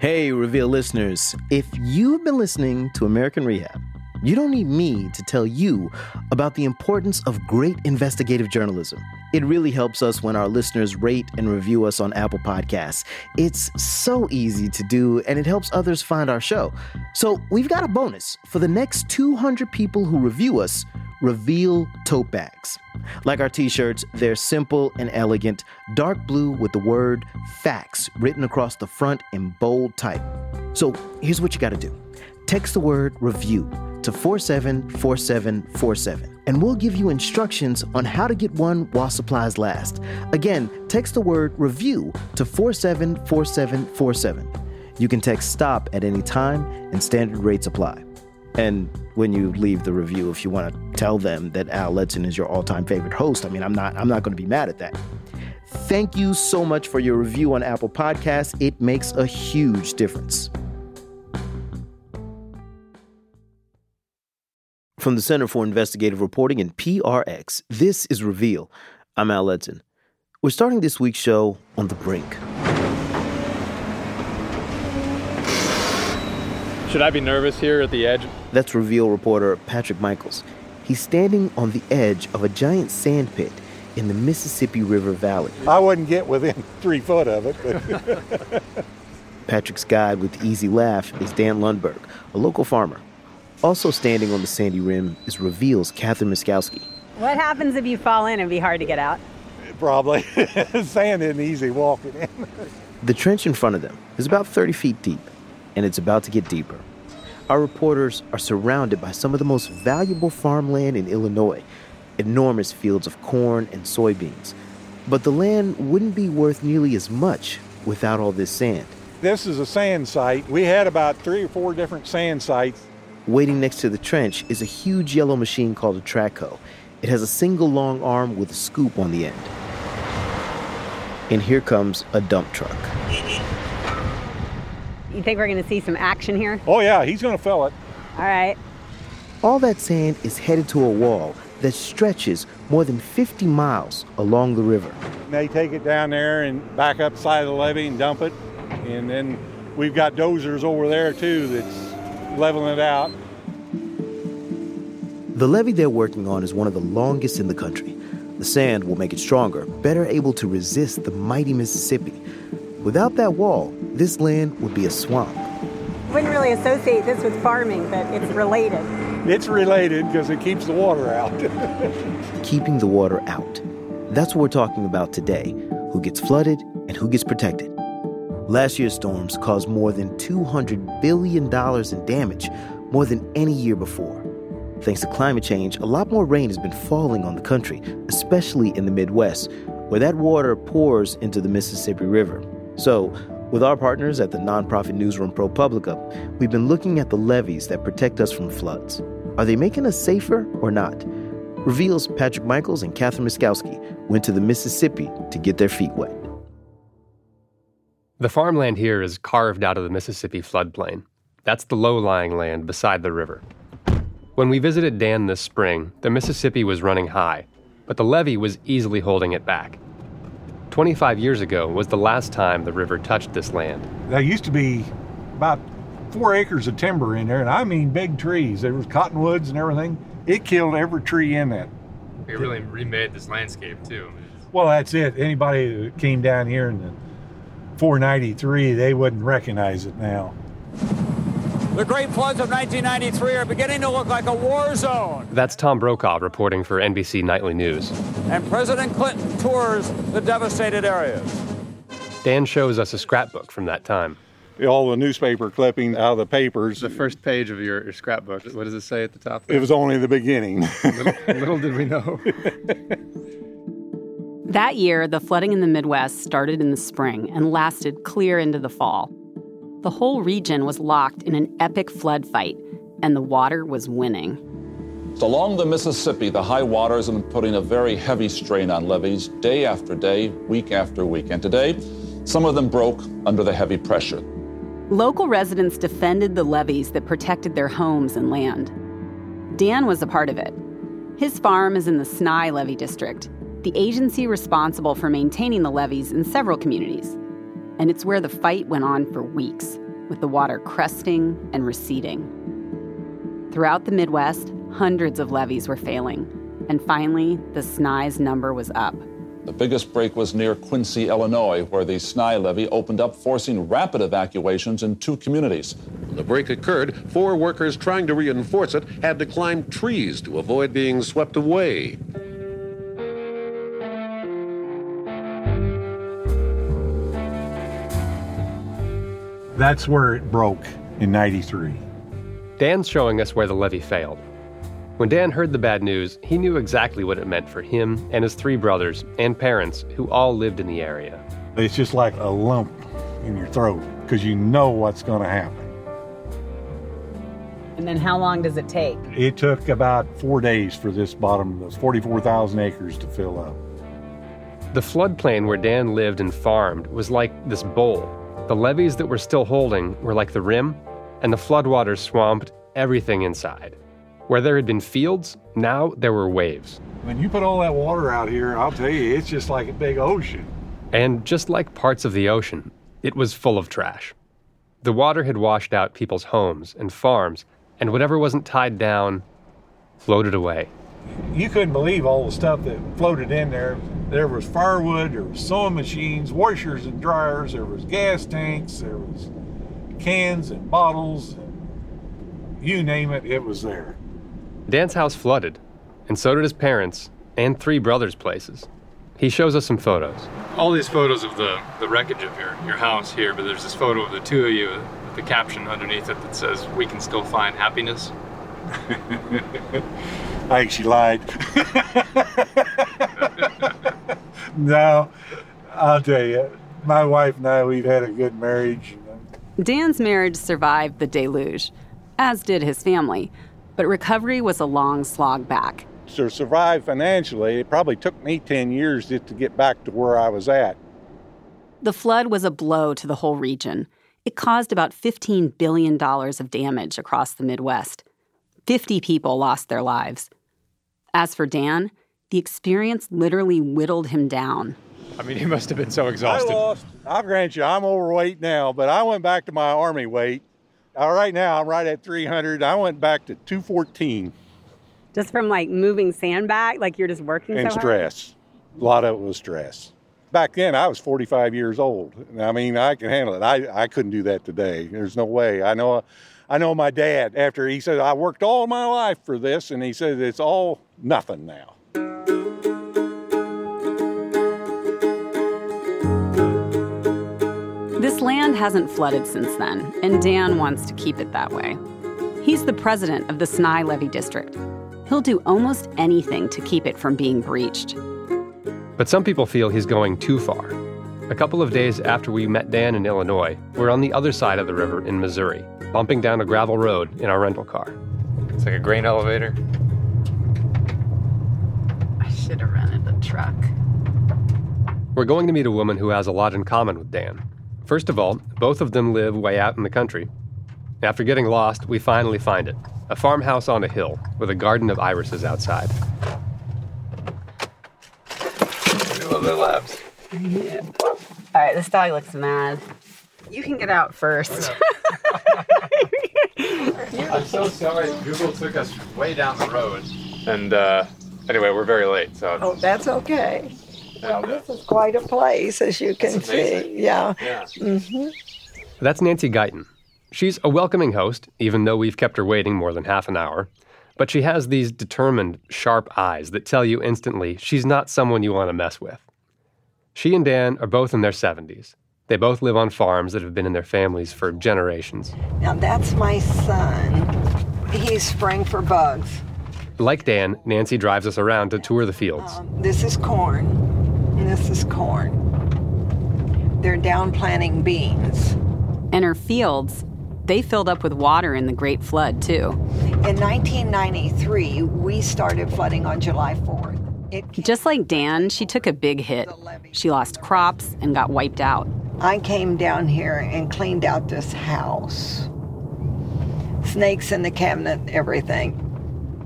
Hey, Reveal listeners. If you've been listening to American Rehab, you don't need me to tell you about the importance of great investigative journalism. It really helps us when our listeners rate and review us on Apple Podcasts. It's so easy to do, and it helps others find our show. So, we've got a bonus for the next 200 people who review us Reveal tote bags. Like our t shirts, they're simple and elegant, dark blue with the word facts written across the front in bold type. So here's what you gotta do text the word review to 474747, and we'll give you instructions on how to get one while supplies last. Again, text the word review to 474747. You can text stop at any time, and standard rates apply. And when you leave the review, if you want to tell them that Al Letson is your all-time favorite host, I mean, I'm not I'm not going to be mad at that. Thank you so much for your review on Apple Podcasts. It makes a huge difference. From the Center for Investigative Reporting and PRX, this is Reveal. I'm Al Letson. We're starting this week's show on the brink. Should I be nervous here at the edge? That's Reveal reporter Patrick Michels. He's standing on the edge of a giant sand pit in the Mississippi River Valley. I wouldn't get within three foot of it. But Patrick's guide with the easy laugh is Dan Lundberg, a local farmer. Also standing on the sandy rim is Reveal's Katharine Mieszkowski. What happens if you fall in and be hard to get out? probably sand isn't easy walking in. The trench in front of them is about 30 feet deep, and it's about to get deeper. Our reporters are surrounded by some of the most valuable farmland in Illinois enormous fields of corn and soybeans. But the land wouldn't be worth nearly as much without all this sand. This is a sand site. We had about three or four different sand sites. Waiting next to the trench is a huge yellow machine called a track hoe. It has a single long arm with a scoop on the end. And here comes a dump truck. You think we're going to see some action here? Oh, yeah, he's going to fill it. All right. All that sand is headed to a wall that stretches more than 50 miles along the river. They take it down there and back up the side of the levee and dump it. And then we've got dozers over there too that's leveling it out. The levee they're working on is one of the longest in the country. The sand will make it stronger, better able to resist the mighty Mississippi. Without that wall, this land would be a swamp. Wouldn't really associate this with farming, but it's related. It's related because it keeps the water out. Keeping the water out. That's what we're talking about today who gets flooded and who gets protected. Last year's storms caused more than $200 billion in damage, more than any year before. Thanks to climate change, a lot more rain has been falling on the country, especially in the Midwest, where that water pours into the Mississippi River. So, with our partners at the nonprofit newsroom ProPublica, we've been looking at the levees that protect us from floods. Are they making us safer or not? Reveals Patrick Michels and Katharine Mieszkowski went to the Mississippi to get their feet wet. The farmland here is carved out of the Mississippi floodplain. That's the low lying land beside the river. When we visited Dan this spring, the Mississippi was running high, but the levee was easily holding it back. 25 years ago was the last time the river touched this land. There used to be about four acres of timber in there, and I mean big trees. There was cottonwoods and everything. It killed every tree in that. It really remade this landscape too. Well, that's it. Anybody that came down here in the 493, they wouldn't recognize it now. The great floods of 1993 are beginning to look like a war zone. That's Tom Brokaw reporting for NBC Nightly News. And President Clinton tours the devastated areas. Dan shows us a scrapbook from that time. All the newspaper clippings out of the papers. The first page of your, your scrapbook, what does it say at the top? It was only the beginning. little, little did we know. that year, the flooding in the Midwest started in the spring and lasted clear into the fall. The whole region was locked in an epic flood fight, and the water was winning. Along the Mississippi, the high waters have been putting a very heavy strain on levees day after day, week after week. And today, some of them broke under the heavy pressure. Local residents defended the levees that protected their homes and land. Dan was a part of it. His farm is in the Sny Levee District, the agency responsible for maintaining the levees in several communities. And it's where the fight went on for weeks. with the water cresting and receding. Throughout the Midwest, hundreds of levees were failing, and finally, the Sny's number was up. The biggest break was near Quincy, Illinois, where the Sny levee opened up, forcing rapid evacuations in two communities. When the break occurred, four workers trying to reinforce it had to climb trees to avoid being swept away. That's where it broke in 93. Dan's showing us where the levee failed. When Dan heard the bad news, he knew exactly what it meant for him and his three brothers and parents who all lived in the area. It's just like a lump in your throat because you know what's going to happen. And then how long does it take? It took about four days for this bottom, those 44,000 acres to fill up. The floodplain where Dan lived and farmed was like this bowl. The levees that were still holding were like the rim, and the floodwaters swamped everything inside. Where there had been fields, now there were waves. When you put all that water out here, I'll tell you, it's just like a big ocean. And just like parts of the ocean, it was full of trash. The water had washed out people's homes and farms, and whatever wasn't tied down floated away. You couldn't believe all the stuff that floated in there. There was firewood, there was sewing machines, washers and dryers, there was gas tanks, there was cans and bottles, and you name it, it was there. Dan's house flooded, and so did his parents and three brothers' places. He shows us some photos. All these photos of the, the wreckage of your, your house here, but there's this photo of the two of you with the caption underneath it that says, We can still find happiness. I think she lied. no, I'll tell you, my wife and I, we've had a good marriage. Dan's marriage survived the deluge, as did his family, but recovery was a long slog back. To survive financially, it probably took me 10 years just to get back to where I was at. The flood was a blow to the whole region. It caused about $15 billion of damage across the Midwest. 50 people lost their lives. As for Dan, the experience literally whittled him down. I mean, he must have been so exhausted. I lost. I'll grant you, I'm overweight now, but I went back to my army weight. All right, now I'm right at 300. I went back to 214. Just from like moving sand back, like you're just working and so hard? stress. A lot of it was stress. Back then, I was 45 years old. I mean, I can handle it. I, I couldn't do that today. There's no way. I know. I know my dad. After he said, "I worked all my life for this," and he said, "It's all nothing now." This land hasn't flooded since then, and Dan wants to keep it that way. He's the president of the Sny Levee District. He'll do almost anything to keep it from being breached. But some people feel he's going too far. A couple of days after we met Dan in Illinois, we're on the other side of the river in Missouri, bumping down a gravel road in our rental car. It's like a grain elevator. I should have rented a truck. We're going to meet a woman who has a lot in common with Dan. First of all, both of them live way out in the country. After getting lost, we finally find it a farmhouse on a hill with a garden of irises outside. Love their labs. Yeah. All right, this dog looks mad. You can get out first. I'm so sorry. Google took us way down the road. And uh, anyway, we're very late. So Oh, that's okay. Well, uh, this is quite a place, as you can see. amazing. Yeah. yeah. hmm That's Nancy Guyton. She's a welcoming host, even though we've kept her waiting more than half an hour. But she has these determined, sharp eyes that tell you instantly she's not someone you want to mess with. She and Dan are both in their 70s. They both live on farms that have been in their families for generations. Now, that's my son. He's spraying for bugs. Like Dan, Nancy drives us around to tour the fields. Um, this is corn, and this is corn. They're down planting beans. and her fields, they filled up with water in the Great Flood, too. In 1993, we started flooding on July 4th. It Just like Dan, she took a big hit. She lost crops and got wiped out. I came down here and cleaned out this house. Snakes in the cabinet, everything.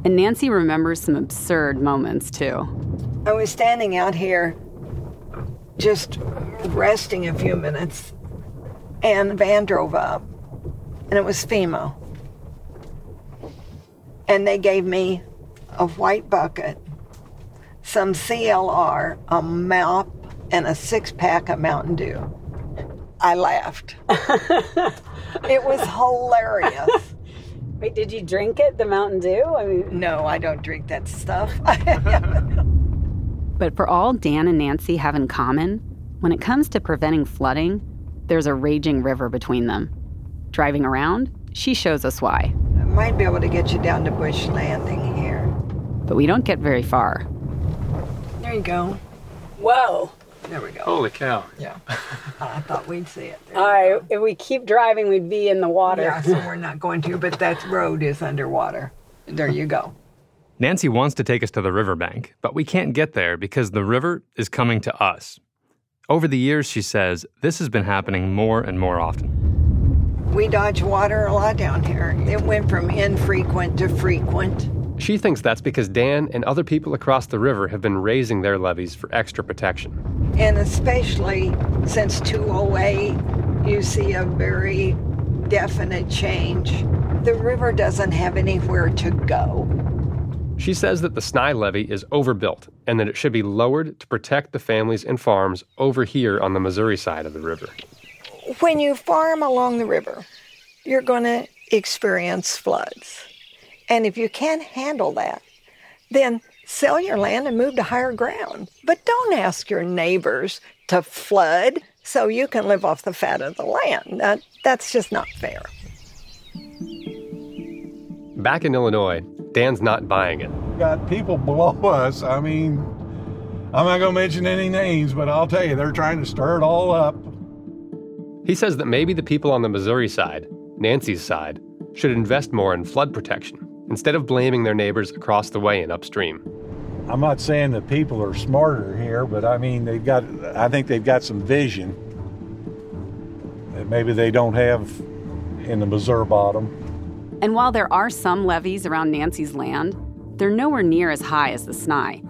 And Nancy remembers some absurd moments, too. I was standing out here just resting a few minutes, and the van drove up. and it was FEMA. And they gave me a white bucket, some CLR, a map, and a six pack of Mountain Dew. I laughed. it was hilarious. Wait, did you drink it, the Mountain Dew? I mean, No, I don't drink that stuff. But for all Dan and Nancy have in common, when it comes to preventing flooding, there's a raging river between them. Driving around, she shows us why. I might be able to get you down to Bush Landing here. But we don't get very far. There you go. whoa. There we go. Holy cow. Yeah. I thought we'd see it. There All right, if we keep driving, we'd be in the water. Yeah, so we're not going to, but that road is underwater. There you go. Nancy wants to take us to the riverbank, but we can't get there because the river is coming to us. Over the years, she says, this has been happening more and more often. We dodge water a lot down here. It went from infrequent to frequent. She thinks that's because Dan and other people across the river have been raising their levees for extra protection. And especially since 208, you see a very definite change. The river doesn't have anywhere to go. She says that the Sny levee is overbuilt and that it should be lowered to protect the families and farms over here on the Missouri side of the river. When you farm along the river, you're going to experience floods. And if you can't handle that, then sell your land and move to higher ground. But don't ask your neighbors to flood so you can live off the fat of the land. That, that's just not fair. Back in Illinois, Dan's not buying it. Got people below us. I mean, I'm not going to mention any names, but I'll tell you, they're trying to stir it all up. He says that maybe the people on the Missouri side, Nancy's side, should invest more in flood protection instead of blaming their neighbors across the way and upstream. I'm not saying that people are smarter here, but I mean, they've got, I think they've got some vision that maybe they don't have in the Missouri bottom. And while there are some levees around Nancy's land, they're nowhere near as high as the Sny.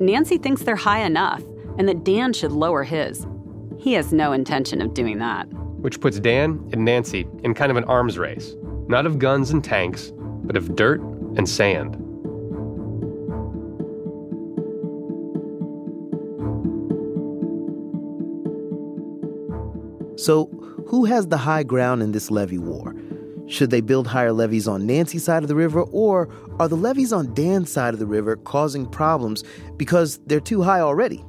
Nancy thinks they're high enough and that Dan should lower his. He has no intention of doing that. Which puts Dan and Nancy in kind of an arms race, not of guns and tanks, but of dirt and sand. So, who has the high ground in this levee war? Should they build higher levees on Nancy's side of the river, or are the levees on Dan's side of the river causing problems because they're too high already?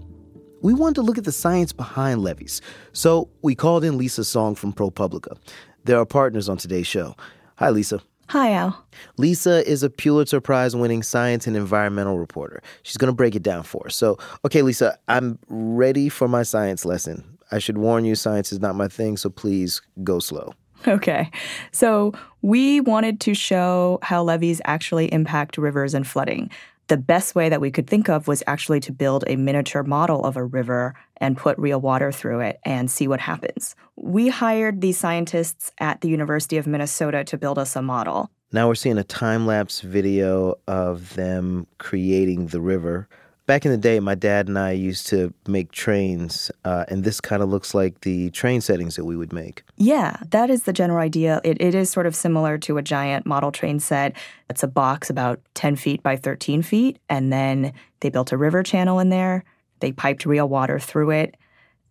We wanted to look at the science behind levees, so we called in Lisa Song from ProPublica. They're our partners on today's show. Hi, Lisa. Hi, Al. Lisa is a Pulitzer Prize winning science and environmental reporter. She's going to break it down for us. So, okay, Lisa, I'm ready for my science lesson. I should warn you, science is not my thing, so please go slow. Okay. So, we wanted to show how levees actually impact rivers and flooding. The best way that we could think of was actually to build a miniature model of a river and put real water through it and see what happens. We hired these scientists at the University of Minnesota to build us a model. Now we're seeing a time lapse video of them creating the river. Back in the day, my dad and I used to make trains, uh, and this kind of looks like the train settings that we would make. Yeah, that is the general idea. It, it is sort of similar to a giant model train set. It's a box about 10 feet by 13 feet, and then they built a river channel in there. They piped real water through it,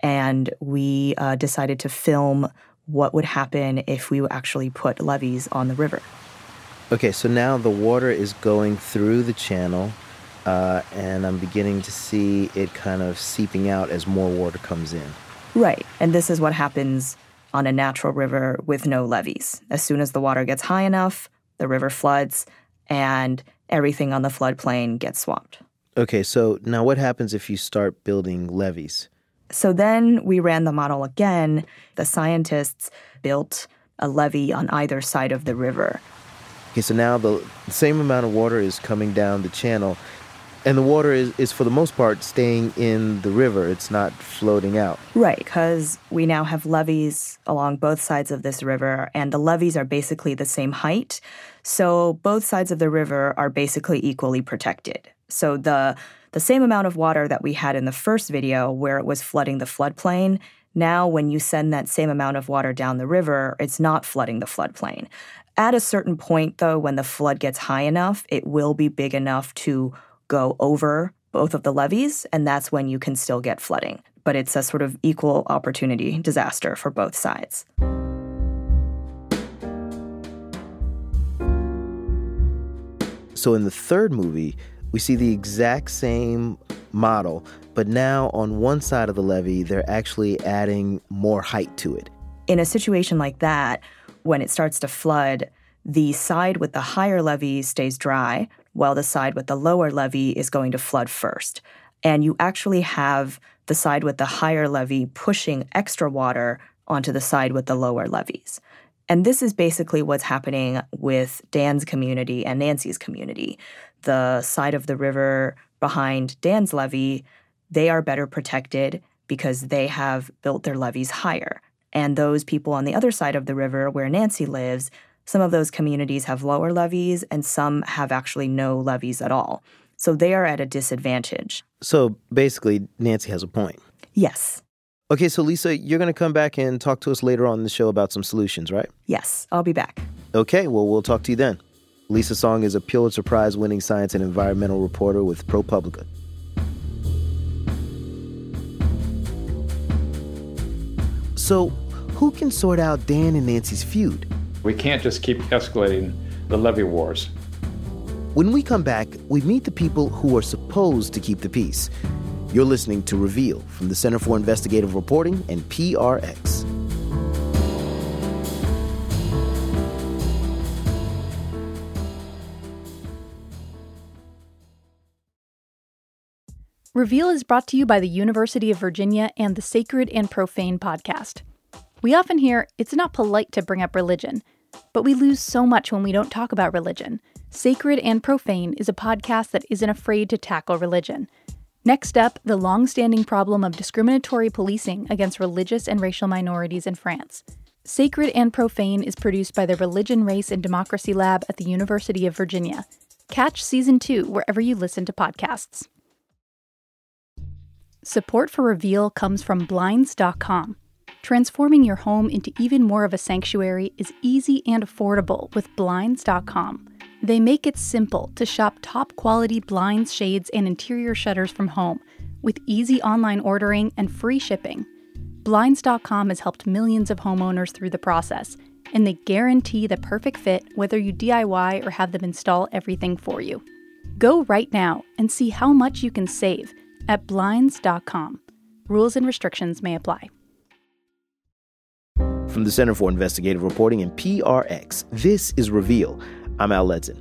and we uh, decided to film what would happen if we actually put levees on the river. Okay, so now the water is going through the channel, uh, and I'm beginning to see it kind of seeping out as more water comes in. Right, and this is what happens on a natural river with no levees. As soon as the water gets high enough, the river floods, and everything on the floodplain gets swamped. Okay, so now what happens if you start building levees? So then we ran the model again. The scientists built a levee on either side of the river. Okay, so now the same amount of water is coming down the channel, and the water is, is for the most part staying in the river. It's not floating out. Right, because we now have levees along both sides of this river, and the levees are basically the same height. So both sides of the river are basically equally protected. So the the same amount of water that we had in the first video where it was flooding the floodplain, Now, when you send that same amount of water down the river, it's not flooding the floodplain. At a certain point, though, when the flood gets high enough, it will be big enough to go over both of the levees, and that's when you can still get flooding. But it's a sort of equal opportunity disaster for both sides. So in the third movie, we see the exact same model, but now on one side of the levee, they're actually adding more height to it. In a situation like that, when it starts to flood, the side with the higher levee stays dry, while the side with the lower levee is going to flood first. And you actually have the side with the higher levee pushing extra water onto the side with the lower levees. And this is basically what's happening with Dan's community and Nancy's community. The side of the river behind Dan's levee, they are better protected because they have built their levees higher. And those people on the other side of the river where Nancy lives, some of those communities have lower levees, and some have actually no levees at all. So they are at a disadvantage. So basically, Nancy has a point. Yes. Okay, so Lisa, you're going to come back and talk to us later on in the show about some solutions, right? Yes, I'll be back. Okay, well, we'll talk to you then. Lisa Song is a Pulitzer Prize winning science and environmental reporter with ProPublica. So, who can sort out Dan and Nancy's feud? We can't just keep escalating the levee wars. When we come back, we meet the people who are supposed to keep the peace. You're listening to Reveal from the Center for Investigative Reporting and PRX. Reveal is brought to you by the University of Virginia and the Sacred and Profane podcast. We often hear it's not polite to bring up religion, but we lose so much when we don't talk about religion. Sacred and Profane is a podcast that isn't afraid to tackle religion. Next up, the long standing problem of discriminatory policing against religious and racial minorities in France. Sacred and Profane is produced by the Religion, Race, and Democracy Lab at the University of Virginia. Catch season two wherever you listen to podcasts. Support for Reveal comes from Blinds.com. Transforming your home into even more of a sanctuary is easy and affordable with Blinds.com. They make it simple to shop top quality blinds, shades, and interior shutters from home with easy online ordering and free shipping. Blinds.com has helped millions of homeowners through the process, and they guarantee the perfect fit whether you DIY or have them install everything for you. Go right now and see how much you can save at Blinds.com. Rules and restrictions may apply. From the Center for Investigative Reporting and PRX, this is Reveal. I'm Al Letson.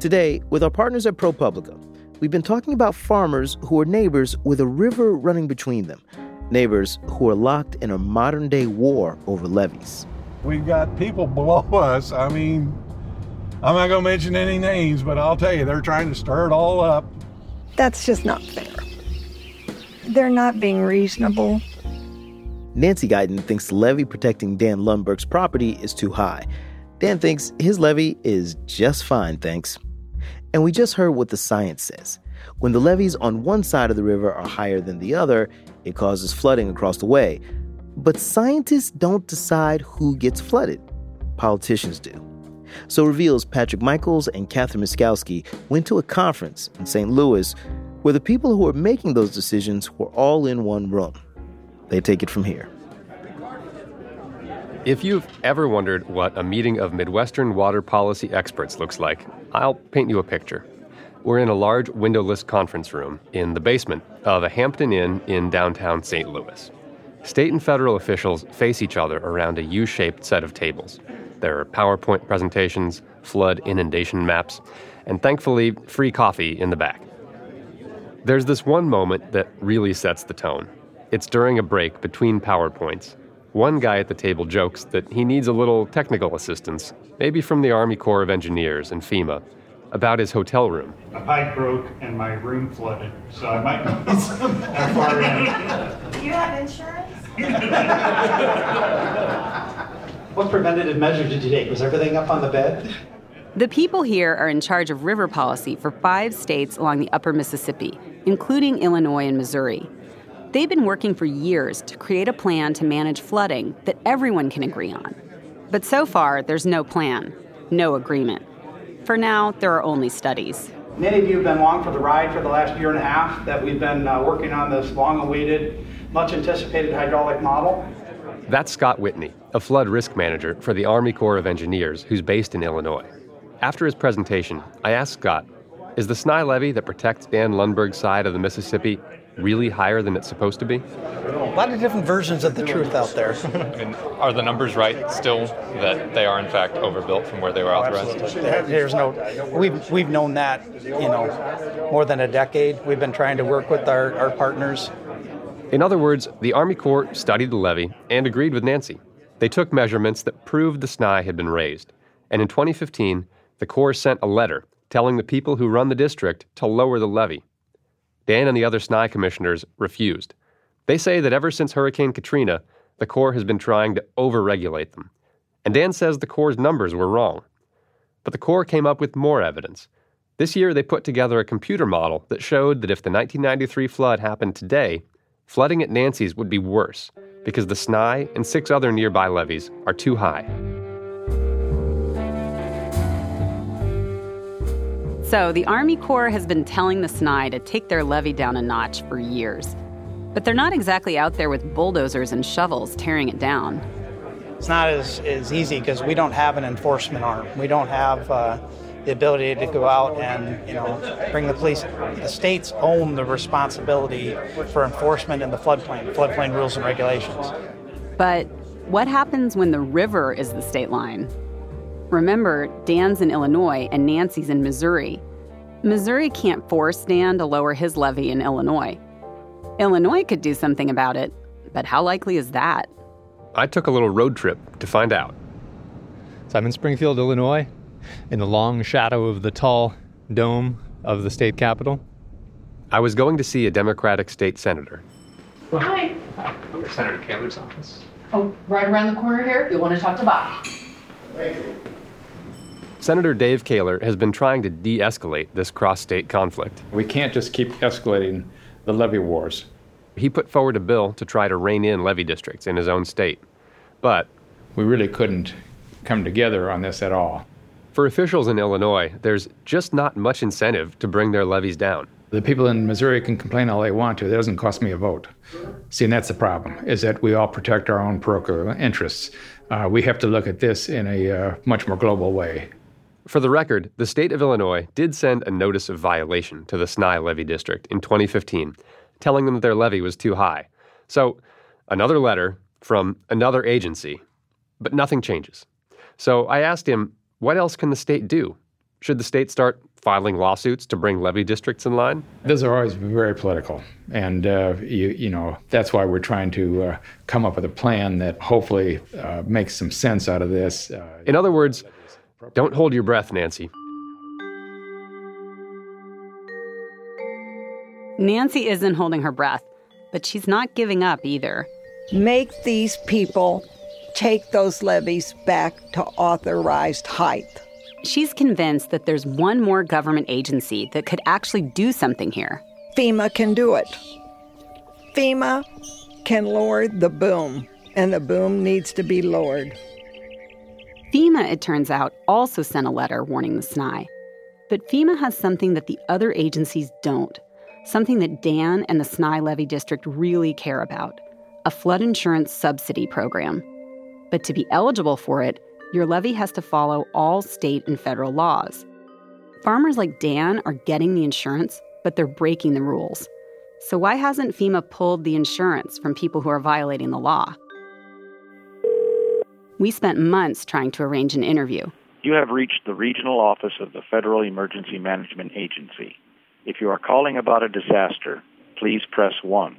Today, with our partners at ProPublica, we've been talking about farmers who are neighbors with a river running between them, neighbors who are locked in a modern day war over levees. We've got people below us. I mean, I'm not going to mention any names, but I'll tell you, they're trying to stir it all up. That's just not fair. They're not being reasonable. Nancy Guyton thinks the levee protecting Dan Lundberg's property is too high. Dan thinks his levee is just fine, thanks. And we just heard what the science says. When the levees on one side of the river are higher than the other, it causes flooding across the way. But scientists don't decide who gets flooded, politicians do. So Reveals Patrick Michels and Katharine Mieszkowski went to a conference in St. Louis where the people who were making those decisions were all in one room. They take it from here. If you've ever wondered what a meeting of Midwestern water policy experts looks like, I'll paint you a picture. We're in a large windowless conference room in the basement of a Hampton Inn in downtown St. Louis. State and federal officials face each other around a U shaped set of tables. There are PowerPoint presentations, flood inundation maps, and thankfully, free coffee in the back. There's this one moment that really sets the tone. It's during a break between PowerPoints. One guy at the table jokes that he needs a little technical assistance, maybe from the Army Corps of Engineers and FEMA, about his hotel room. A pipe broke and my room flooded, so I might need some far in. Do you have insurance? What preventative measures did you take? Was everything up on the bed? The people here are in charge of river policy for five states along the upper Mississippi, including Illinois and Missouri. They've been working for years to create a plan to manage flooding that everyone can agree on. But so far, there's no plan, no agreement. For now, there are only studies. Many of you have been along for the ride for the last year and a half that we've been uh, working on this long awaited, much anticipated hydraulic model. That's Scott Whitney, a flood risk manager for the Army Corps of Engineers who's based in Illinois. After his presentation, I asked Scott, is the Sny levee that protects Dan Lundberg's side of the Mississippi really higher than it's supposed to be? A lot of different versions of the truth out there. and are the numbers right still that they are in fact overbuilt from where they were authorized? There's no, we've, we've known that, you know, more than a decade. We've been trying to work with our, our partners. In other words, the Army Corps studied the levee and agreed with Nancy. They took measurements that proved the Sny had been raised. And in 2015, the Corps sent a letter telling the people who run the district to lower the levee. Dan and the other Sny commissioners refused. They say that ever since Hurricane Katrina, the Corps has been trying to overregulate them. And Dan says the Corps' numbers were wrong. But the Corps came up with more evidence. This year, they put together a computer model that showed that if the 1993 flood happened today, flooding at Nancy's would be worse because the Sny and six other nearby levees are too high. So, the Army Corps has been telling the Sny to take their levee down a notch for years. But they're not exactly out there with bulldozers and shovels tearing it down. It's not as, as easy because we don't have an enforcement arm. We don't have uh, the ability to go out and you know bring the police. The states own the responsibility for enforcement in the floodplain, floodplain rules and regulations. But what happens when the river is the state line? Remember, Dan's in Illinois and Nancy's in Missouri. Missouri can't force Dan to lower his levee in Illinois. Illinois could do something about it, but how likely is that? I took a little road trip to find out. So I'm in Springfield, Illinois, in the long shadow of the tall dome of the state capitol. I was going to see a Democratic state senator. Hi. Hi. Senator Koehler's office. Oh, right around the corner here. You want to talk to Bob. Senator Dave Koehler has been trying to de escalate this cross state conflict. We can't just keep escalating the levee wars. He put forward a bill to try to rein in levee districts in his own state. But we really couldn't come together on this at all. For officials in Illinois, there's just not much incentive to bring their levees down. The people in Missouri can complain all they want to. It doesn't cost me a vote. See, and that's the problem, is that we all protect our own parochial interests. Uh, we have to look at this in a uh, much more global way. For the record, the state of Illinois did send a notice of violation to the Sny levee district in 2015, telling them that their levee was too high. So, another letter from another agency, but nothing changes. So I asked him, what else can the state do? Should the state start filing lawsuits to bring levee districts in line? Those are always very political, and uh, you, you, know that's why we're trying to uh, come up with a plan that hopefully uh, makes some sense out of this. Uh, in other words, don't hold your breath, Nancy. Nancy isn't holding her breath, but she's not giving up either. Make these people take those levees back to authorized height. She's convinced that there's one more government agency that could actually do something here. FEMA can do it. FEMA can lower the boom, and the boom needs to be lowered. FEMA, it turns out, also sent a letter warning the Sny. But FEMA has something that the other agencies don't, something that Dan and the Sny Levee District really care about a flood insurance subsidy program. But to be eligible for it, your levee has to follow all state and federal laws. Farmers like Dan are getting the insurance, but they're breaking the rules. So, why hasn't FEMA pulled the insurance from people who are violating the law? We spent months trying to arrange an interview. You have reached the regional office of the Federal Emergency Management Agency. If you are calling about a disaster, please press 1.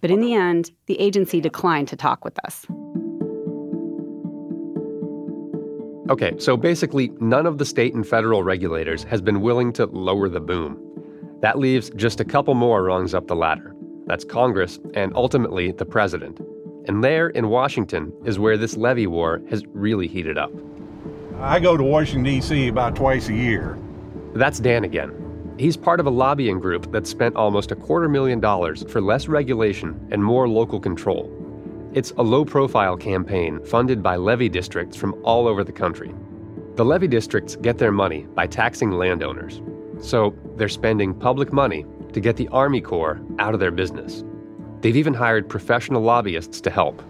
But in the end, the agency declined to talk with us. Okay, so basically, none of the state and federal regulators has been willing to lower the boom. That leaves just a couple more rungs up the ladder. That's Congress and ultimately the president. And there in Washington is where this levee war has really heated up. I go to Washington, D.C. about twice a year. That's Dan again. He's part of a lobbying group that spent almost a quarter million dollars for less regulation and more local control. It's a low profile campaign funded by levee districts from all over the country. The levee districts get their money by taxing landowners. So they're spending public money to get the Army Corps out of their business. They've even hired professional lobbyists to help.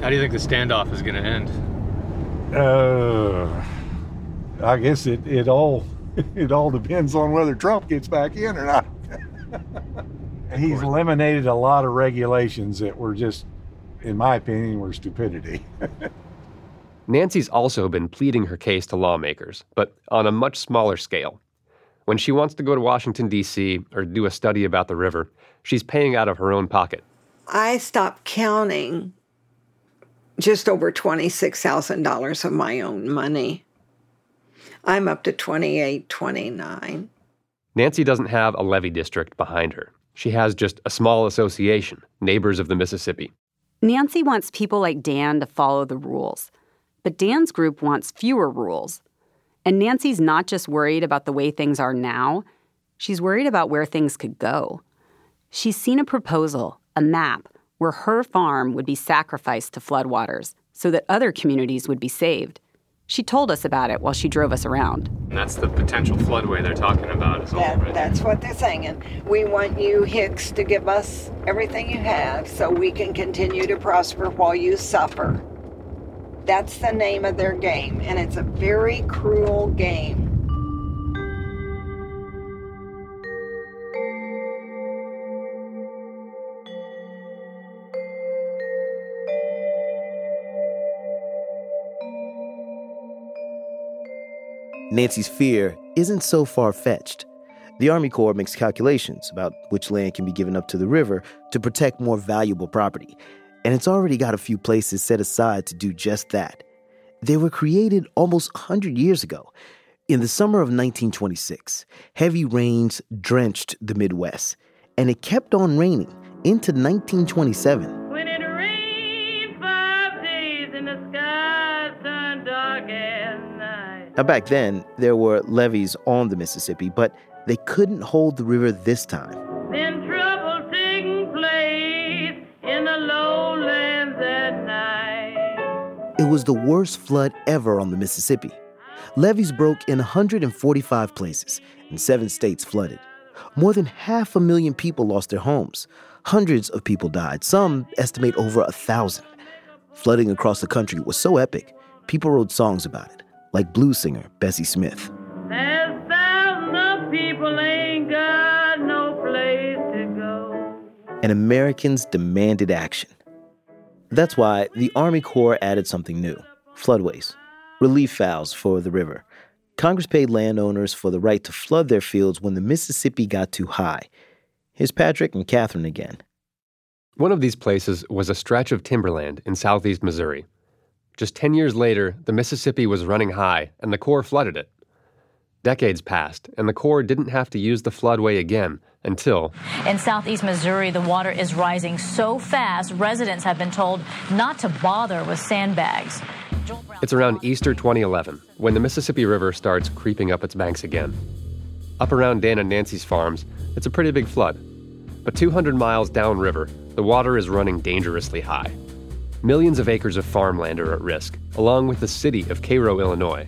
How do you think the standoff is going to end? Uh, I guess it, it all it all depends on whether Trump gets back in or not. He's eliminated a lot of regulations that were just, in my opinion, were stupidity. Nancy's also been pleading her case to lawmakers, but on a much smaller scale. When she wants to go to Washington, D.C., or do a study about the river, she's paying out of her own pocket. I stopped counting just over $26,000 of my own money. I'm up to 28, 29. Nancy doesn't have a levee district behind her. She has just a small association, Neighbors of the Mississippi. Nancy wants people like Dan to follow the rules, but Dan's group wants fewer rules. And Nancy's not just worried about the way things are now, she's worried about where things could go. She's seen a proposal, a map, where her farm would be sacrificed to floodwaters so that other communities would be saved. She told us about it while she drove us around. And that's the potential floodway they're talking about. Is That, right that's what they're saying. We want you, Hicks, to give us everything you have so we can continue to prosper while you suffer. That's the name of their game, and it's a very cruel game. Nancy's fear isn't so far fetched. The Army Corps makes calculations about which land can be given up to the river to protect more valuable property, and it's already got a few places set aside to do just that. They were created almost 100 years ago. In the summer of 1926, heavy rains drenched the Midwest, and it kept on raining into 1927. Now, back then, there were levees on the Mississippi, but they couldn't hold the river this time. Then trouble taking place in the lowlands at night. It was the worst flood ever on the Mississippi. Levees broke in 145 places, and seven states flooded. More than half a million people lost their homes. Hundreds of people died, some estimate over a thousand. Flooding across the country was so epic, people wrote songs about it, like blues singer Bessie Smith. There's thousands of people ain't got no place to go. And Americans demanded action. That's why the Army Corps added something new floodways, relief valves for the river. Congress paid landowners for the right to flood their fields when the Mississippi got too high. Here's Patrick and Katharine again. One of these places was a stretch of timberland in southeast Missouri. Just 10 years later, the Mississippi was running high and the Corps flooded it. Decades passed, and the Corps didn't have to use the floodway again until In southeast Missouri, the water is rising so fast, residents have been told not to bother with sandbags. it's around Easter 2011 when the Mississippi River starts creeping up its banks again. Up around Dan and Nancy's farms, it's a pretty big flood. But 200 miles downriver, the water is running dangerously high. Millions of acres of farmland are at risk, along with the city of Cairo, Illinois.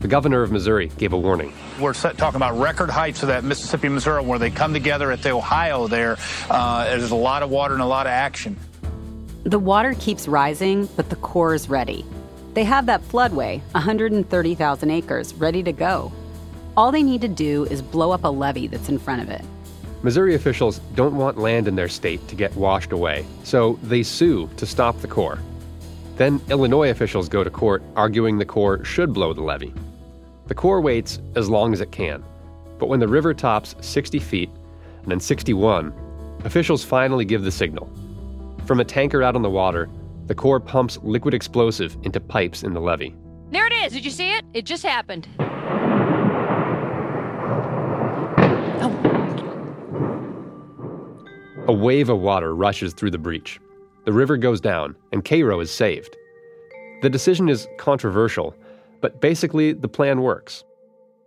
The governor of Missouri gave a warning. We're set- talking about record heights of that Mississippi, Missouri, where they come together at the Ohio there. Uh, there's a lot of water and a lot of action. The water keeps rising, but the Corps is ready. They have that floodway, 130,000 acres, ready to go. All they need to do is blow up a levee that's in front of it. Missouri officials don't want land in their state to get washed away, so they sue to stop the Corps. Then Illinois officials go to court arguing the Corps should blow the levee. The Corps waits as long as it can, but when the river tops 60 feet and then 61, officials finally give the signal. From a tanker out on the water, the Corps pumps liquid explosive into pipes in the levee. There it is. Did you see it? It just happened. A wave of water rushes through the breach. The river goes down, and Cairo is saved. The decision is controversial, but basically the plan works.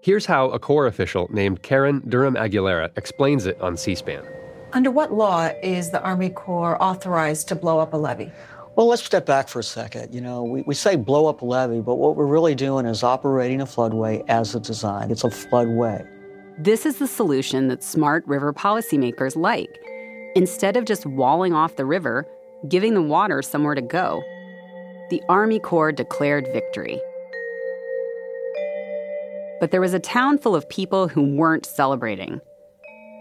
Here's how a Corps official named Karen Durham Aguilera explains it on C SPAN. Under what law is the Army Corps authorized to blow up a levee? Well, let's step back for a second. You know, we, we say blow up a levee, but what we're really doing is operating a floodway as it's designed. It's a floodway. This is the solution that smart river policymakers like. Instead of just walling off the river, giving the water somewhere to go, the Army Corps declared victory. But there was a town full of people who weren't celebrating.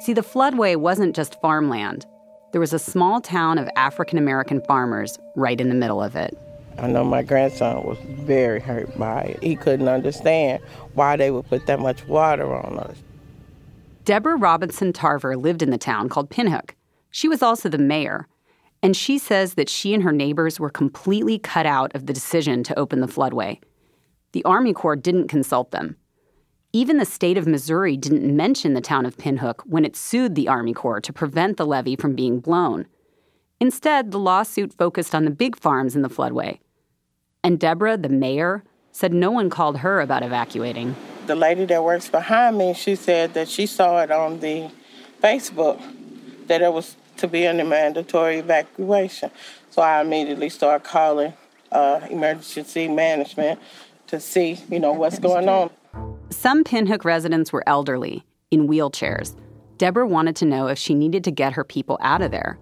See, the floodway wasn't just farmland. There was a small town of African American farmers right in the middle of it. I know my grandson was very hurt by it. He couldn't understand why they would put that much water on us. Deborah Robinson Tarver lived in the town called Pinhook. She was also the mayor, and she says that she and her neighbors were completely cut out of the decision to open the floodway. The Army Corps didn't consult them. Even the state of Missouri didn't mention the town of Pinhook when it sued the Army Corps to prevent the levee from being blown. Instead, the lawsuit focused on the big farms in the floodway. And Deborah, the mayor, said no one called her about evacuating. The lady that works behind me, she said that she saw it on the Facebook that it was to be a mandatory evacuation. So I immediately started calling uh, emergency management to see, you know, what's going on. Some Pinhook residents were elderly, in wheelchairs. Deborah wanted to know if she needed to get her people out of there.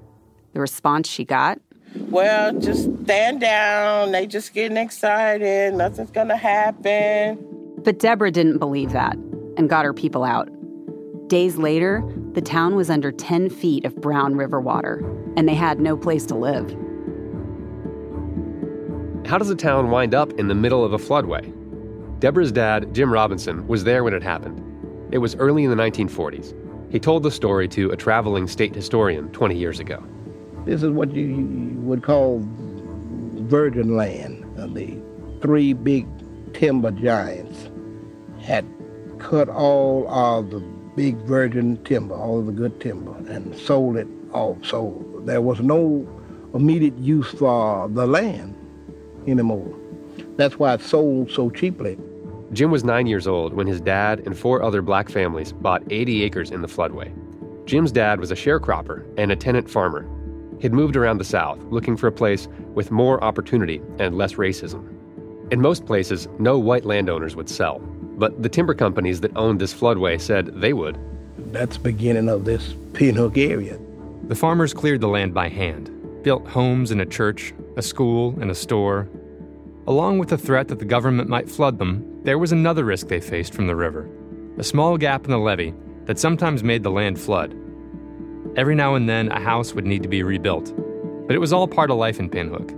The response she got Well, just stand down. They just getting excited. Nothing's going to happen. But Deborah didn't believe that and got her people out. Days later, the town was under 10 feet of brown river water, and they had no place to live. How does a town wind up in the middle of a floodway? Deborah's dad, Jim Robinson, was there when it happened. It was early in the 1940s. He told the story to a traveling state historian 20 years ago. This is what you would call virgin land. Uh, the three big timber giants had cut all of the big virgin timber, all of the good timber, and sold it off. So there was no immediate use for the land anymore. That's why it sold so cheaply. Jim was nine years old when his dad and four other black families bought 80 acres in the floodway. Jim's dad was a sharecropper and a tenant farmer. He'd moved around the South looking for a place with more opportunity and less racism. In most places, no white landowners would sell, but the timber companies that owned this floodway said they would. That's the beginning of this Pinhook area. The farmers cleared the land by hand, built homes and a church, a school and a store. Along with the threat that the government might flood them, there was another risk they faced from the river a small gap in the levee that sometimes made the land flood. Every now and then, a house would need to be rebuilt, but it was all part of life in Pinhook.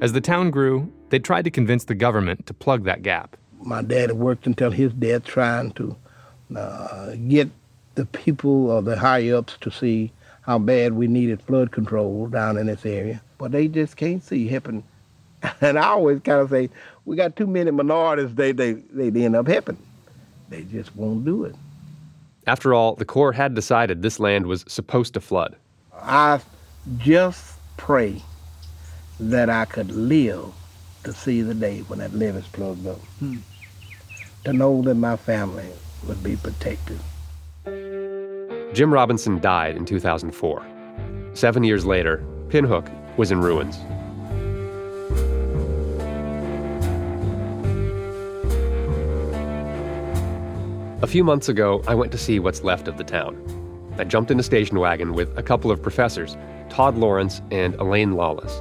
As the town grew, they tried to convince the government to plug that gap. My dad worked until his death trying to uh, get the people or the high ups to see how bad we needed flood control down in this area. But they just can't see helping. And I always kind of say, we got too many minorities, they, they, they end up helping. They just won't do it. After all, the Corps had decided this land was supposed to flood. I just pray that I could live to see the day when that levee is plugged up. Hmm. To know that my family would be protected. Jim Robinson died in 2004. Seven years later, Pinhook was in ruins. A few months ago, I went to see what's left of the town. I jumped in a station wagon with a couple of professors, Todd Lawrence and Elaine Lawless.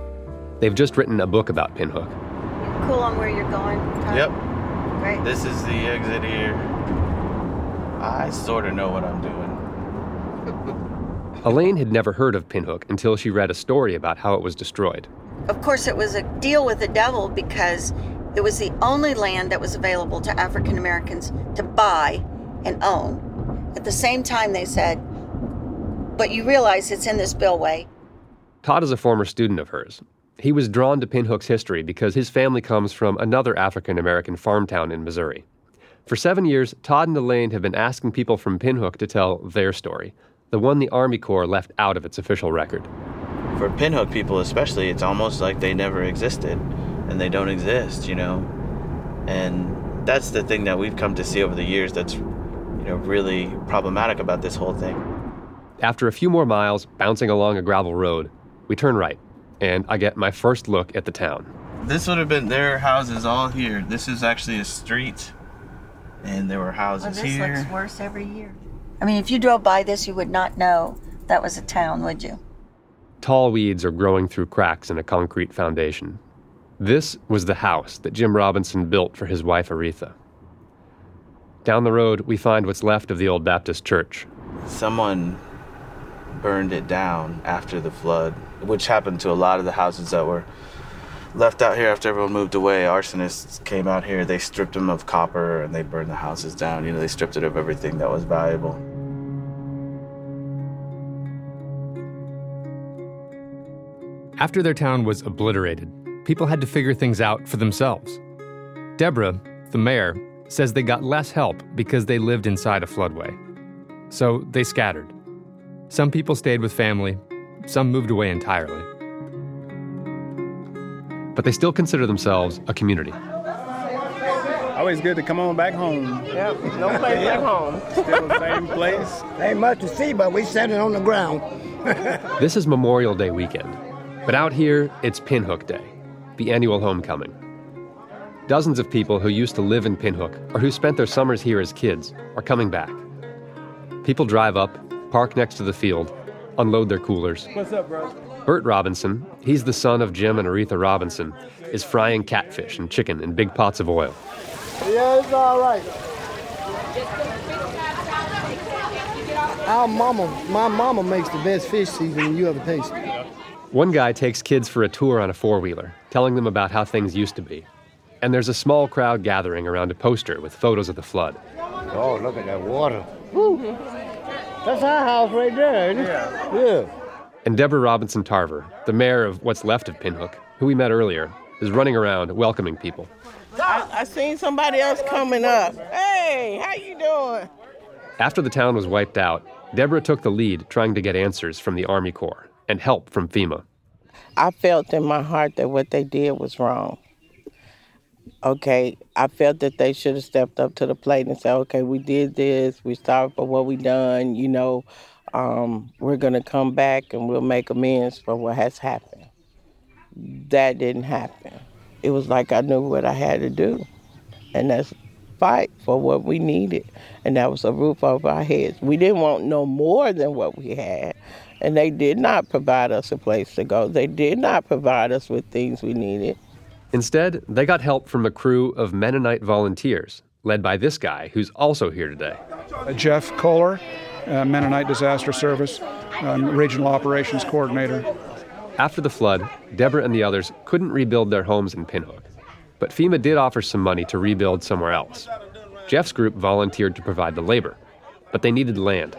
They've just written a book about Pinhook. Cool on where you're going? Todd? Yep. Great. This is the exit here. I sort of know what I'm doing. Elaine had never heard of Pinhook until she read a story about how it was destroyed. Of course, it was a deal with the devil because it was the only land that was available to African Americans to buy and own. At the same time, they said, but you realize it's in this billway. Todd is a former student of hers. He was drawn to Pinhook's history because his family comes from another African American farm town in Missouri. For seven years, Todd and Elaine have been asking people from Pinhook to tell their story, the one the Army Corps left out of its official record. For Pinhook people, especially, it's almost like they never existed and they don't exist, you know? And that's the thing that we've come to see over the years that's you know really problematic about this whole thing. After a few more miles bouncing along a gravel road, we turn right, and I get my first look at the town. This would have been their houses all here. This is actually a street, and there were houses Well, this here. looks worse every year. I mean, if you drove by this, you would not know that was a town, would you? Tall weeds are growing through cracks in a concrete foundation. This was the house that Jim Robinson built for his wife Aretha. Down the road, we find what's left of the old Baptist church. Someone burned it down after the flood, which happened to a lot of the houses that were left out here after everyone moved away. Arsonists came out here, they stripped them of copper and they burned the houses down. You know, they stripped it of everything that was valuable. After their town was obliterated, people had to figure things out for themselves. Deborah, the mayor, says they got less help because they lived inside a floodway. So they scattered. Some people stayed with family, some moved away entirely. But they still consider themselves a community. Always good to come on back home. Yep, no place like home. Still the same place. Ain't much to see, but we standing on the ground. This is Memorial Day weekend, but out here, it's Pinhook Day, the annual homecoming. Dozens of people who used to live in Pinhook or who spent their summers here as kids are coming back. People drive up, park next to the field, unload their coolers. What's up, bro? Bert Robinson, he's the son of Jim and Aretha Robinson, is frying catfish and chicken in big pots of oil. Yeah, it's all right. Our mama, my mama makes the best fish seasoning you ever tasted. One guy takes kids for a tour on a four wheeler, telling them about how things used to be. And there's a small crowd gathering around a poster with photos of the flood. Oh, look at that water. Woo. That's our house right there, isn't it? Yeah. Yeah. And Deborah Robinson Tarver, the mayor of what's left of Pinhook, who we met earlier, is running around welcoming people. I, I seen somebody else coming up. Hey, how you doing? After the town was wiped out, Deborah took the lead trying to get answers from the Army Corps and help from FEMA. I felt in my heart that what they did was wrong. Okay, I felt that they should have stepped up to the plate and said, "Okay, we did this. We sorry for what we done. You know, um, we're gonna come back and we'll make amends for what has happened." That didn't happen. It was like I knew what I had to do, and that's fight for what we needed, and that was a roof over our heads. We didn't want no more than what we had, and they did not provide us a place to go. They did not provide us with things we needed. Instead, they got help from a crew of Mennonite volunteers, led by this guy who's also here today. Uh, Jeff Koehler, uh, Mennonite Disaster Service, um, Regional Operations Coordinator. After the flood, Deborah and the others couldn't rebuild their homes in Pinhook. But FEMA did offer some money to rebuild somewhere else. Jeff's group volunteered to provide the labor, but they needed land.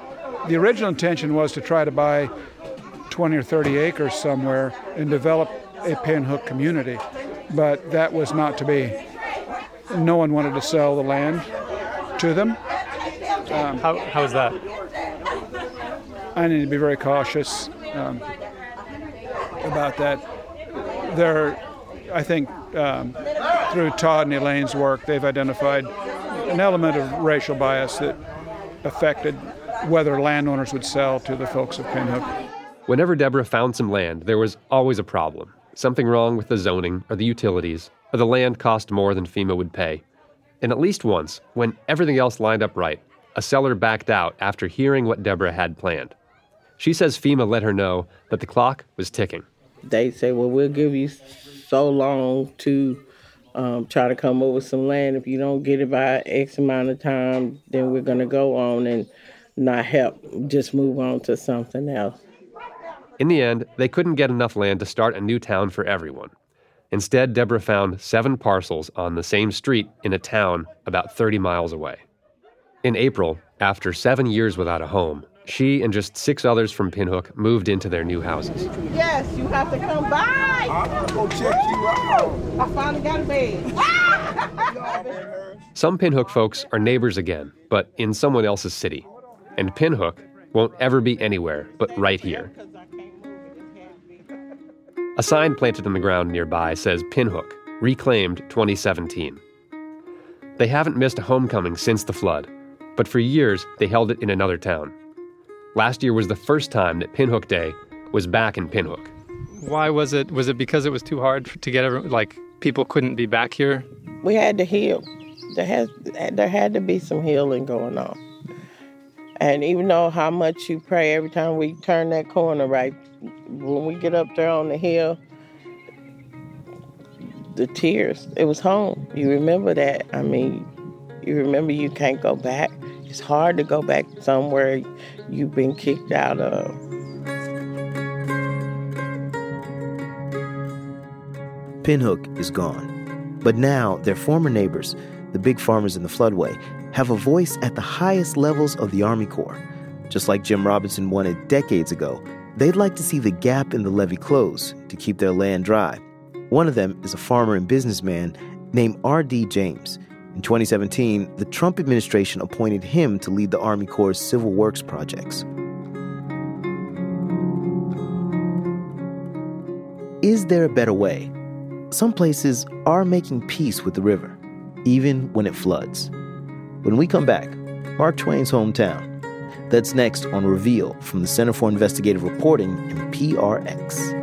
The original intention was to try to buy 20 or 30 acres somewhere and develop a pinhook community, but that was not to be. No one wanted to sell the land to them. Um, how, how is that? I need to be very cautious um, about that. There, I think um, through Todd and Elaine's work, they've identified an element of racial bias that affected whether landowners would sell to the folks of Pinhook. Whenever Deborah found some land, there was always a problem. Something wrong with the zoning or the utilities, or the land cost more than FEMA would pay. And at least once, when everything else lined up right, a seller backed out after hearing what Deborah had planned. She says FEMA let her know that the clock was ticking. They say, well, we'll give you so long to um, try to come over some land. If you don't get it by X amount of time, then we're going to go on and not help, just move on to something else. In the end, they couldn't get enough land to start a new town for everyone. Instead, Deborah found seven parcels on the same street in a town about 30 miles away. In April, after seven years without a home, she and just six others from Pinhook moved into their new houses. Yes, you have to come by. I'm going to go check you out. I finally got a bed. Some Pinhook folks are neighbors again, but in someone else's city. And Pinhook won't ever be anywhere but right here. A sign planted in the ground nearby says Pinhook, reclaimed 2017. They haven't missed a homecoming since the flood, but for years they held it in another town. Last year was the first time that Pinhook Day was back in Pinhook. Why was it? Was it because it was too hard to get everyone, like people couldn't be back here? We had to heal. There has there had to be some healing going on. And even though how much you pray every time we turn that corner right, when we get up there on the hill, the tears, it was home. You remember that. I mean, you remember you can't go back. It's hard to go back somewhere you've been kicked out of. Pinhook is gone. But now their former neighbors, the big farmers in the floodway, have a voice at the highest levels of the Army Corps. Just like Jim Robinson wanted decades ago, they'd like to see the gap in the levee close to keep their land dry. One of them is a farmer and businessman named R.D. James. In 2017, the Trump administration appointed him to lead the Army Corps' civil works projects. Is there a better way? Some places are making peace with the river, even when it floods. When we come back, Mark Twain's hometown. That's next on Reveal from the Center for Investigative Reporting and PRX.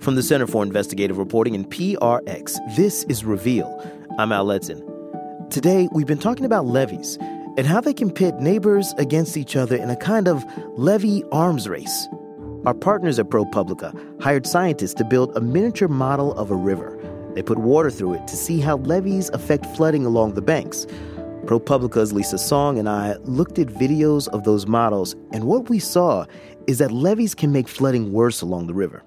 From the Center for Investigative Reporting and PRX, this is Reveal. I'm Al Letson. Today, we've been talking about levees and how they can pit neighbors against each other in a kind of levee arms race. Our partners at ProPublica hired scientists to build a miniature model of a river. They put water through it to see how levees affect flooding along the banks. ProPublica's Lisa Song and I looked at videos of those models, and what we saw is that levees can make flooding worse along the river.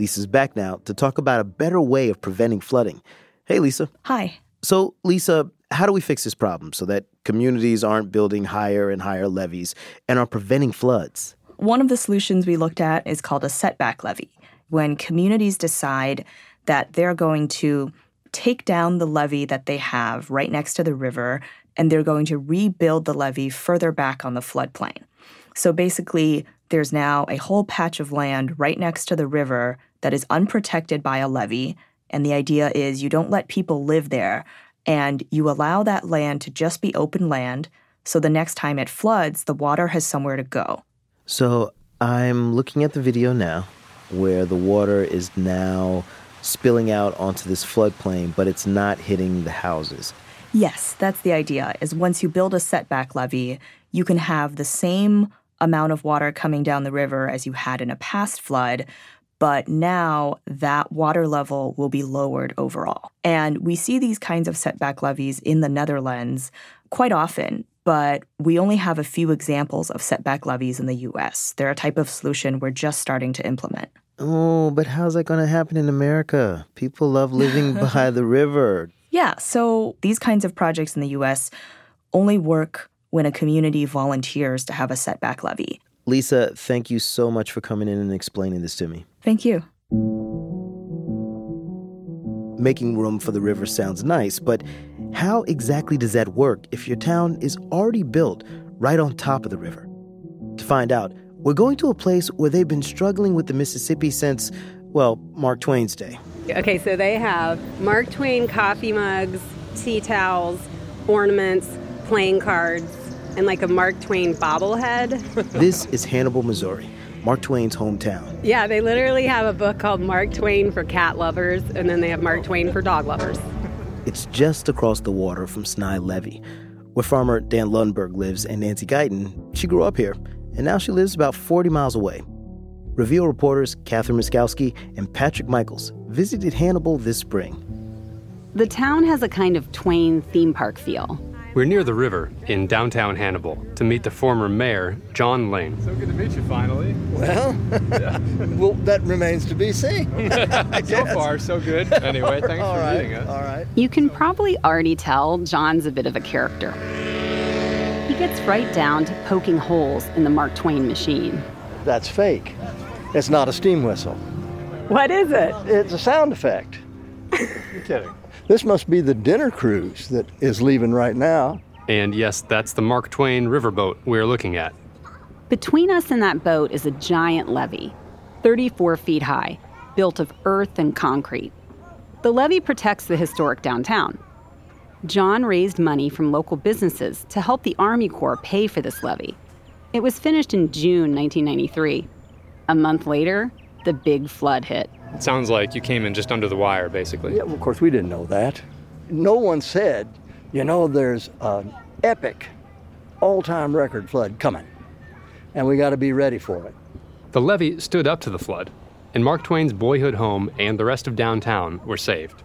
Lisa's back now to talk about a better way of preventing flooding. Hey, Lisa. Hi. So, Lisa, how do we fix this problem so that communities aren't building higher and higher levees and are preventing floods? One of the solutions we looked at is called a setback levee. When communities decide that they're going to take down the levee that they have right next to the river and they're going to rebuild the levee further back on the floodplain. So basically, there's now a whole patch of land right next to the river that is unprotected by a levee. And the idea is you don't let people live there and you allow that land to just be open land so the next time it floods, the water has somewhere to go. So I'm looking at the video now where the water is now spilling out onto this floodplain, but it's not hitting the houses. Yes, that's the idea. Is once you build a setback levee, you can have the same amount of water coming down the river as you had in a past flood, but now that water level will be lowered overall. And we see these kinds of setback levees in the Netherlands quite often, but we only have a few examples of setback levees in the US. They're a type of solution we're just starting to implement. Oh, but how's that going to happen in America? People love living by the river. Yeah, so these kinds of projects in the US only work when a community volunteers to have a setback levee. Lisa, thank you so much for coming in and explaining this to me. Thank you. Making room for the river sounds nice, but how exactly does that work if your town is already built right on top of the river? To find out, we're going to a place where they've been struggling with the Mississippi since, well, Mark Twain's day. Okay, so they have Mark Twain coffee mugs, tea towels, ornaments, playing cards, and like a Mark Twain bobblehead. this is Hannibal, Missouri, Mark Twain's hometown. Yeah, they literally have a book called Mark Twain for cat lovers, and then they have Mark Twain for dog lovers. It's just across the water from Sny Levee, where farmer Dan Lundberg lives, and Nancy Guyton. She grew up here, and now she lives about 40 miles away. Reveal reporters Katharine Mieszkowski and Patrick Michels visited Hannibal this spring. The town has a kind of Twain theme park feel. We're near the river in downtown Hannibal to meet the former mayor, John Lane. So good to meet you finally. Well, well, that remains to be seen. so far, so good. Anyway, thanks all for right, meeting us. All right. You can probably already tell John's a bit of a character. He gets right down to poking holes in the Mark Twain machine. That's fake. It's not a steam whistle. What is it? It's a sound effect. You're kidding. This must be the dinner cruise that is leaving right now. And yes, that's the Mark Twain riverboat we're looking at. Between us and that boat is a giant levee, 34 feet high, built of earth and concrete. The levee protects the historic downtown. John raised money from local businesses to help the Army Corps pay for this levee. It was finished in June 1993. A month later, the big flood hit. It sounds like you came in just under the wire, basically. Yeah, well, of course, we didn't know that. No one said, you know, there's an epic all time record flood coming, and we got to be ready for it. The levee stood up to the flood, and Mark Twain's boyhood home and the rest of downtown were saved.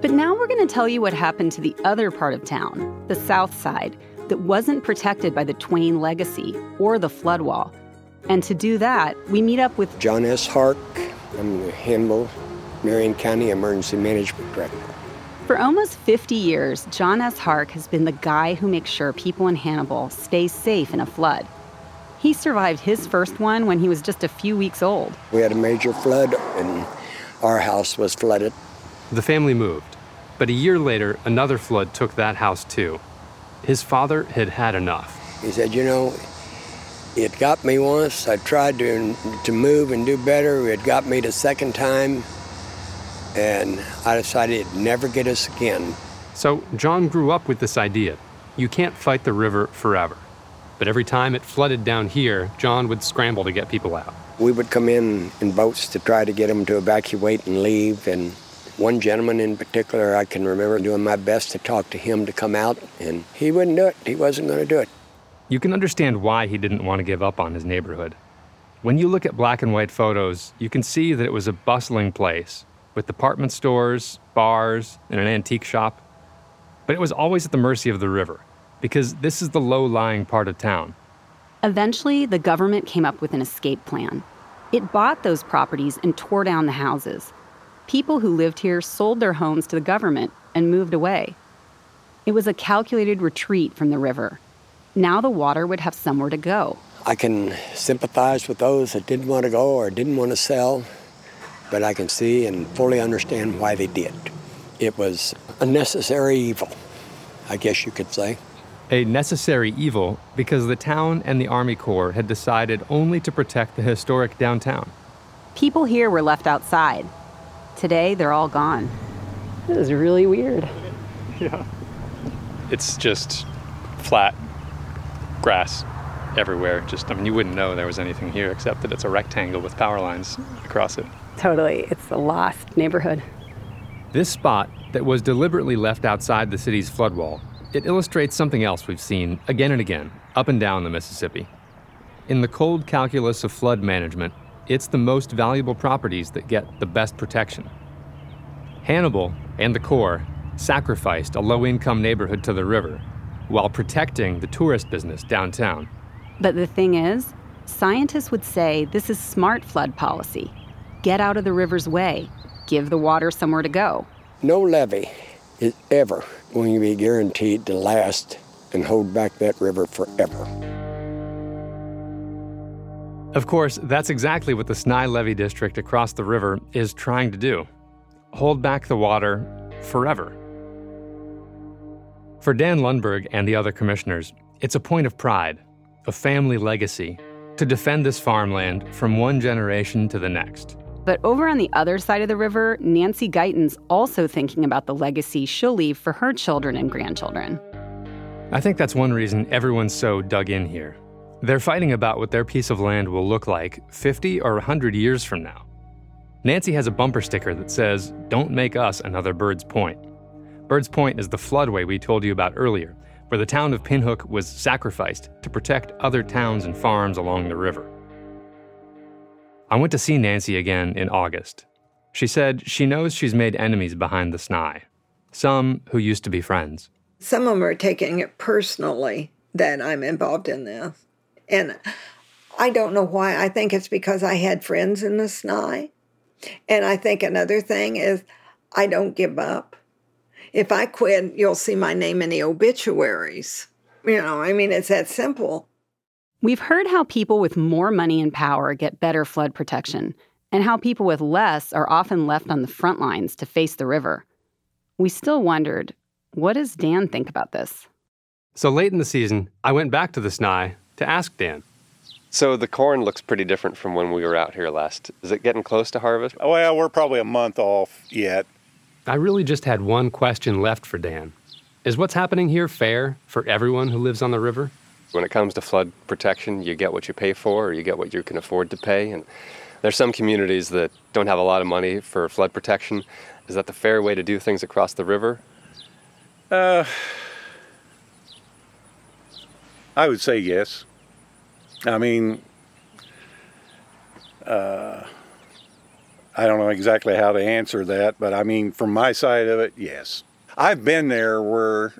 But now we're going to tell you what happened to the other part of town, the south side, that wasn't protected by the Twain legacy or the flood wall. And to do that, we meet up with John S. Hark. I'm the Hannibal, Marion County Emergency Management Director. For almost 50 years, John S. Hark has been the guy who makes sure people in Hannibal stay safe in a flood. He survived his first one when he was just a few weeks old. We had a major flood, and our house was flooded. The family moved, but a year later, another flood took that house too. His father had had enough. He said, You know, it got me once. I tried to, to move and do better. It got me the second time, and I decided it'd never get us again. So John grew up with this idea you can't fight the river forever. But every time it flooded down here, John would scramble to get people out. We would come in in boats to try to get them to evacuate and leave. And one gentleman in particular, I can remember doing my best to talk to him to come out, and he wouldn't do it. He wasn't going to do it. You can understand why he didn't want to give up on his neighborhood. When you look at black and white photos, you can see that it was a bustling place with department stores, bars, and an antique shop. But it was always at the mercy of the river because this is the low lying part of town. Eventually, the government came up with an escape plan. It bought those properties and tore down the houses. People who lived here sold their homes to the government and moved away. It was a calculated retreat from the river. Now the water would have somewhere to go. I can sympathize with those that didn't want to go or didn't want to sell, but I can see and fully understand why they did. It was a necessary evil, I guess you could say. A necessary evil because the town and the Army Corps had decided only to protect the historic downtown. People here were left outside. Today, they're all gone. This is really weird. Yeah. It's just flat grass everywhere. Just, I mean, you wouldn't know there was anything here except that it's a rectangle with power lines across it. Totally. It's a lost neighborhood. This spot that was deliberately left outside the city's flood wall, it illustrates something else we've seen again and again up and down the Mississippi. In the cold calculus of flood management, it's the most valuable properties that get the best protection. Hannibal and the Corps sacrificed a low income neighborhood to the river while protecting the tourist business downtown. But the thing is, scientists would say this is smart flood policy. Get out of the river's way, give the water somewhere to go. No levee is ever going to be guaranteed to last and hold back that river forever. Of course, that's exactly what the Sny Levee District across the river is trying to do hold back the water forever. For Dan Lundberg and the other commissioners, it's a point of pride, a family legacy, to defend this farmland from one generation to the next. But over on the other side of the river, Nancy Guyton's also thinking about the legacy she'll leave for her children and grandchildren. I think that's one reason everyone's so dug in here. They're fighting about what their piece of land will look like 50 or 100 years from now. Nancy has a bumper sticker that says, Don't make us another Bird's Point. Bird's Point is the floodway we told you about earlier, where the town of Pinhook was sacrificed to protect other towns and farms along the river. I went to see Nancy again in August. She said she knows she's made enemies behind the Sny, some who used to be friends. Some of them are taking it personally that I'm involved in this. And I don't know why. I think it's because I had friends in the Sny. And I think another thing is I don't give up. If I quit, you'll see my name in the obituaries. You know, I mean, it's that simple. We've heard how people with more money and power get better flood protection, and how people with less are often left on the front lines to face the river. We still wondered What does Dan think about this? So late in the season, I went back to the Sny to ask Dan. So the corn looks pretty different from when we were out here last. Is it getting close to harvest? Well, we're probably a month off yet. I really just had one question left for Dan. Is what's happening here fair for everyone who lives on the river? When it comes to flood protection, you get what you pay for, or you get what you can afford to pay. And there's some communities that don't have a lot of money for flood protection. Is that the fair way to do things across the river? Uh, I would say yes. I mean, uh, I don't know exactly how to answer that, but I mean, from my side of it, yes. I've been there where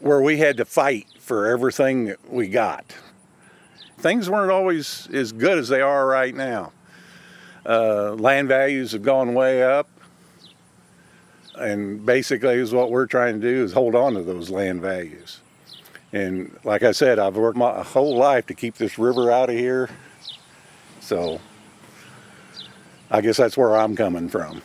where we had to fight for everything that we got. Things weren't always as good as they are right now. Uh, land values have gone way up, and basically, is what we're trying to do is hold on to those land values. And like I said, I've worked my whole life to keep this river out of here. So I guess that's where I'm coming from.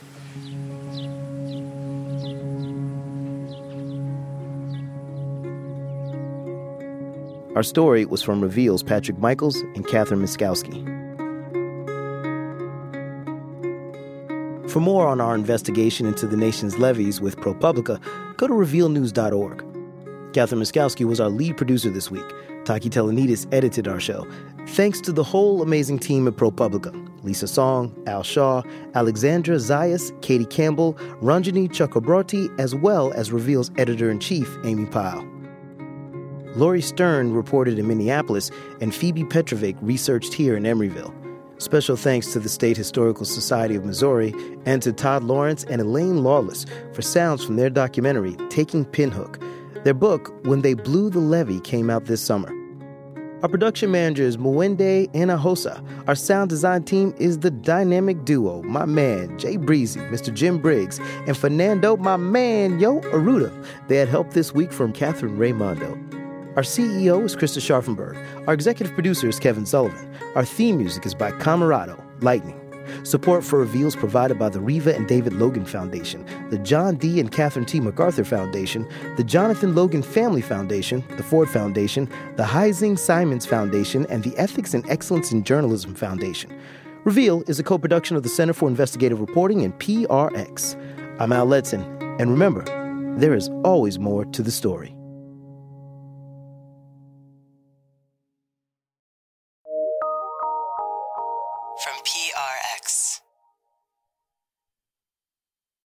Our story was from Reveal's Patrick Michels and Katharine Mieszkowski. For more on our investigation into the nation's levees with ProPublica, go to revealnews.org. Katharine Mieszkowski was our lead producer this week. Taki Telonidis edited our show. Thanks to the whole amazing team at ProPublica Lisa Song, Al Shaw, Alexandra Zayas, Katie Campbell, Ranjani Chakraborty, as well as Reveal's editor in chief, Amy Pyle. Lori Stern reported in Minneapolis, and Phoebe Petrovic researched here in Emeryville. Special thanks to the State Historical Society of Missouri and to Todd Lawrence and Elaine Lawless for sounds from their documentary, Taking Pinhook. Their book, When They Blew the Levee, came out this summer. Our production manager is Mwende Hinojosa. Our sound design team is the dynamic duo, my man, Jay Breezy, Mr. Jim Briggs, and Fernando, my man, Yo Arruda. They had help this week from Catherine Raimondo. Our CEO is Krista Scharfenberg. Our executive producer is Kevin Sullivan. Our theme music is by Camerado, Lightning. Support for Reveals provided by the Reva and David Logan Foundation, the John D. and Catherine T. MacArthur Foundation, the Jonathan Logan Family Foundation, the Ford Foundation, the Heising Simons Foundation, and the Ethics and Excellence in Journalism Foundation. Reveal is a co production of the Center for Investigative Reporting and PRX. I'm Al Letson, and remember, there is always more to the story.